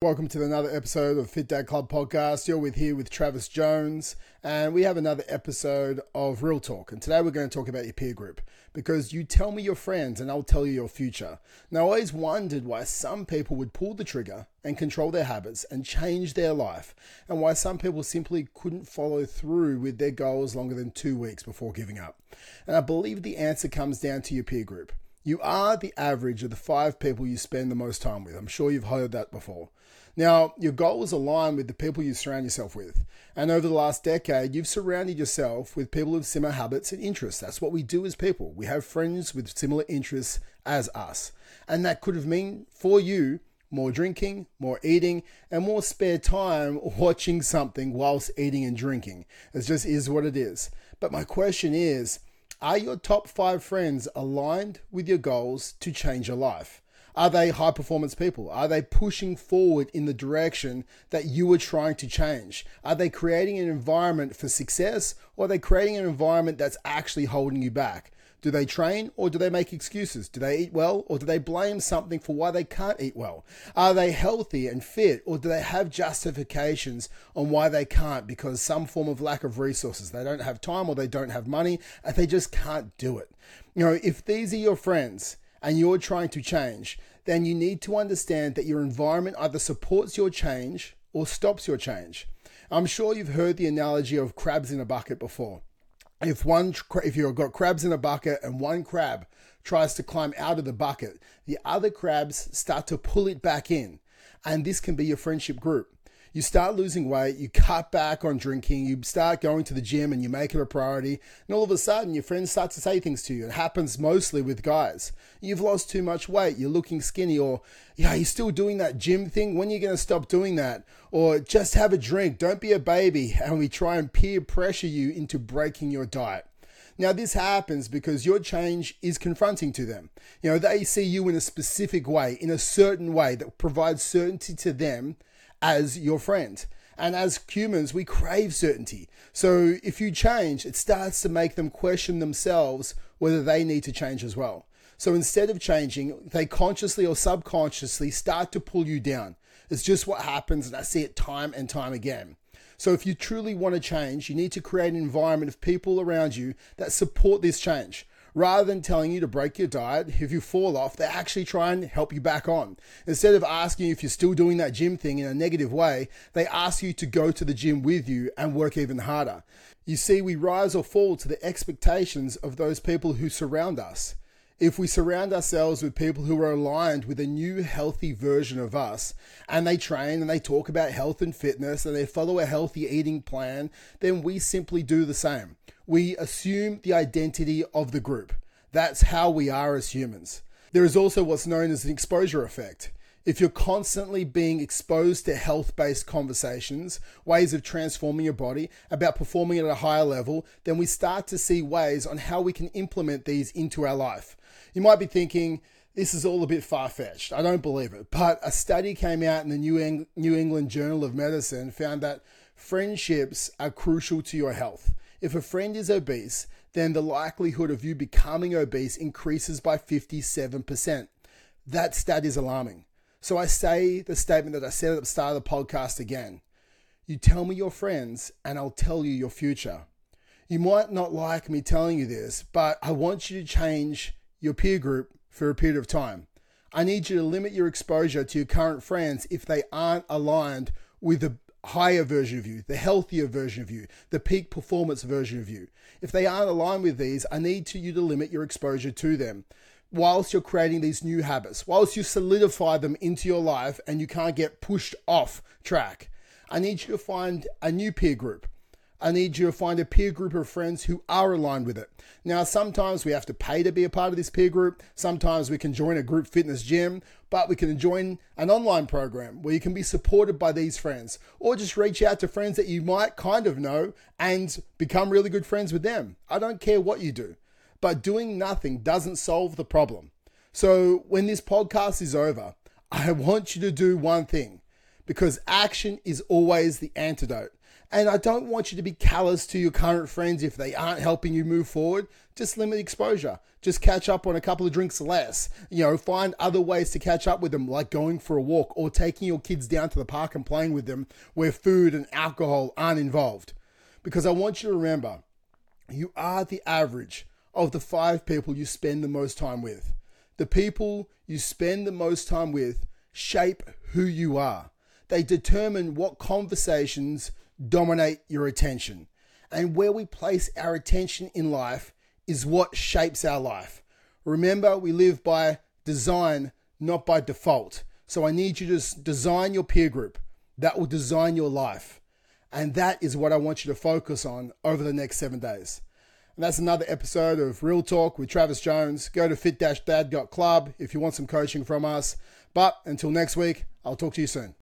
Welcome to another episode of Fit Dad Club podcast. You're with here with Travis Jones, and we have another episode of Real Talk. And today we're going to talk about your peer group because you tell me your friends, and I'll tell you your future. Now, I always wondered why some people would pull the trigger and control their habits and change their life, and why some people simply couldn't follow through with their goals longer than two weeks before giving up. And I believe the answer comes down to your peer group. You are the average of the five people you spend the most time with. I'm sure you've heard that before. Now, your goals align with the people you surround yourself with. And over the last decade, you've surrounded yourself with people of similar habits and interests. That's what we do as people. We have friends with similar interests as us. And that could have meant for you more drinking, more eating, and more spare time watching something whilst eating and drinking. It just is what it is. But my question is are your top five friends aligned with your goals to change your life? Are they high performance people? Are they pushing forward in the direction that you are trying to change? Are they creating an environment for success or are they creating an environment that's actually holding you back? Do they train or do they make excuses? Do they eat well or do they blame something for why they can't eat well? Are they healthy and fit or do they have justifications on why they can't because some form of lack of resources? They don't have time or they don't have money and they just can't do it. You know, if these are your friends, and you're trying to change, then you need to understand that your environment either supports your change or stops your change. I'm sure you've heard the analogy of crabs in a bucket before. If one if you've got crabs in a bucket and one crab tries to climb out of the bucket, the other crabs start to pull it back in. And this can be your friendship group you start losing weight, you cut back on drinking, you start going to the gym and you make it a priority, and all of a sudden your friends start to say things to you. It happens mostly with guys. You've lost too much weight, you're looking skinny, or yeah, you're still doing that gym thing. When are you going to stop doing that? Or just have a drink, don't be a baby. And we try and peer pressure you into breaking your diet. Now, this happens because your change is confronting to them. You know, they see you in a specific way, in a certain way that provides certainty to them as your friend. And as humans, we crave certainty. So if you change, it starts to make them question themselves whether they need to change as well. So instead of changing, they consciously or subconsciously start to pull you down. It's just what happens, and I see it time and time again. So if you truly want to change, you need to create an environment of people around you that support this change rather than telling you to break your diet, if you fall off, they actually try and help you back on. Instead of asking you if you're still doing that gym thing in a negative way, they ask you to go to the gym with you and work even harder. You see, we rise or fall to the expectations of those people who surround us. If we surround ourselves with people who are aligned with a new healthy version of us and they train and they talk about health and fitness and they follow a healthy eating plan, then we simply do the same we assume the identity of the group. That's how we are as humans. There is also what's known as an exposure effect. If you're constantly being exposed to health based conversations, ways of transforming your body, about performing at a higher level, then we start to see ways on how we can implement these into our life. You might be thinking, this is all a bit far fetched. I don't believe it. But a study came out in the New, Eng- New England Journal of Medicine found that friendships are crucial to your health. If a friend is obese, then the likelihood of you becoming obese increases by 57%. That stat is alarming. So I say the statement that I said at the start of the podcast again. You tell me your friends, and I'll tell you your future. You might not like me telling you this, but I want you to change your peer group for a period of time. I need you to limit your exposure to your current friends if they aren't aligned with the higher version of you, the healthier version of you, the peak performance version of you. If they aren't aligned with these, I need to you to limit your exposure to them whilst you're creating these new habits, whilst you solidify them into your life and you can't get pushed off track. I need you to find a new peer group I need you to find a peer group of friends who are aligned with it. Now, sometimes we have to pay to be a part of this peer group. Sometimes we can join a group fitness gym, but we can join an online program where you can be supported by these friends or just reach out to friends that you might kind of know and become really good friends with them. I don't care what you do, but doing nothing doesn't solve the problem. So, when this podcast is over, I want you to do one thing because action is always the antidote. And I don't want you to be callous to your current friends if they aren't helping you move forward. Just limit exposure. Just catch up on a couple of drinks less. You know, find other ways to catch up with them, like going for a walk or taking your kids down to the park and playing with them where food and alcohol aren't involved. Because I want you to remember, you are the average of the five people you spend the most time with. The people you spend the most time with shape who you are. They determine what conversations dominate your attention. And where we place our attention in life is what shapes our life. Remember, we live by design, not by default. So I need you to design your peer group. That will design your life. And that is what I want you to focus on over the next seven days. And that's another episode of Real Talk with Travis Jones. Go to fit-dad.club if you want some coaching from us. But until next week, I'll talk to you soon.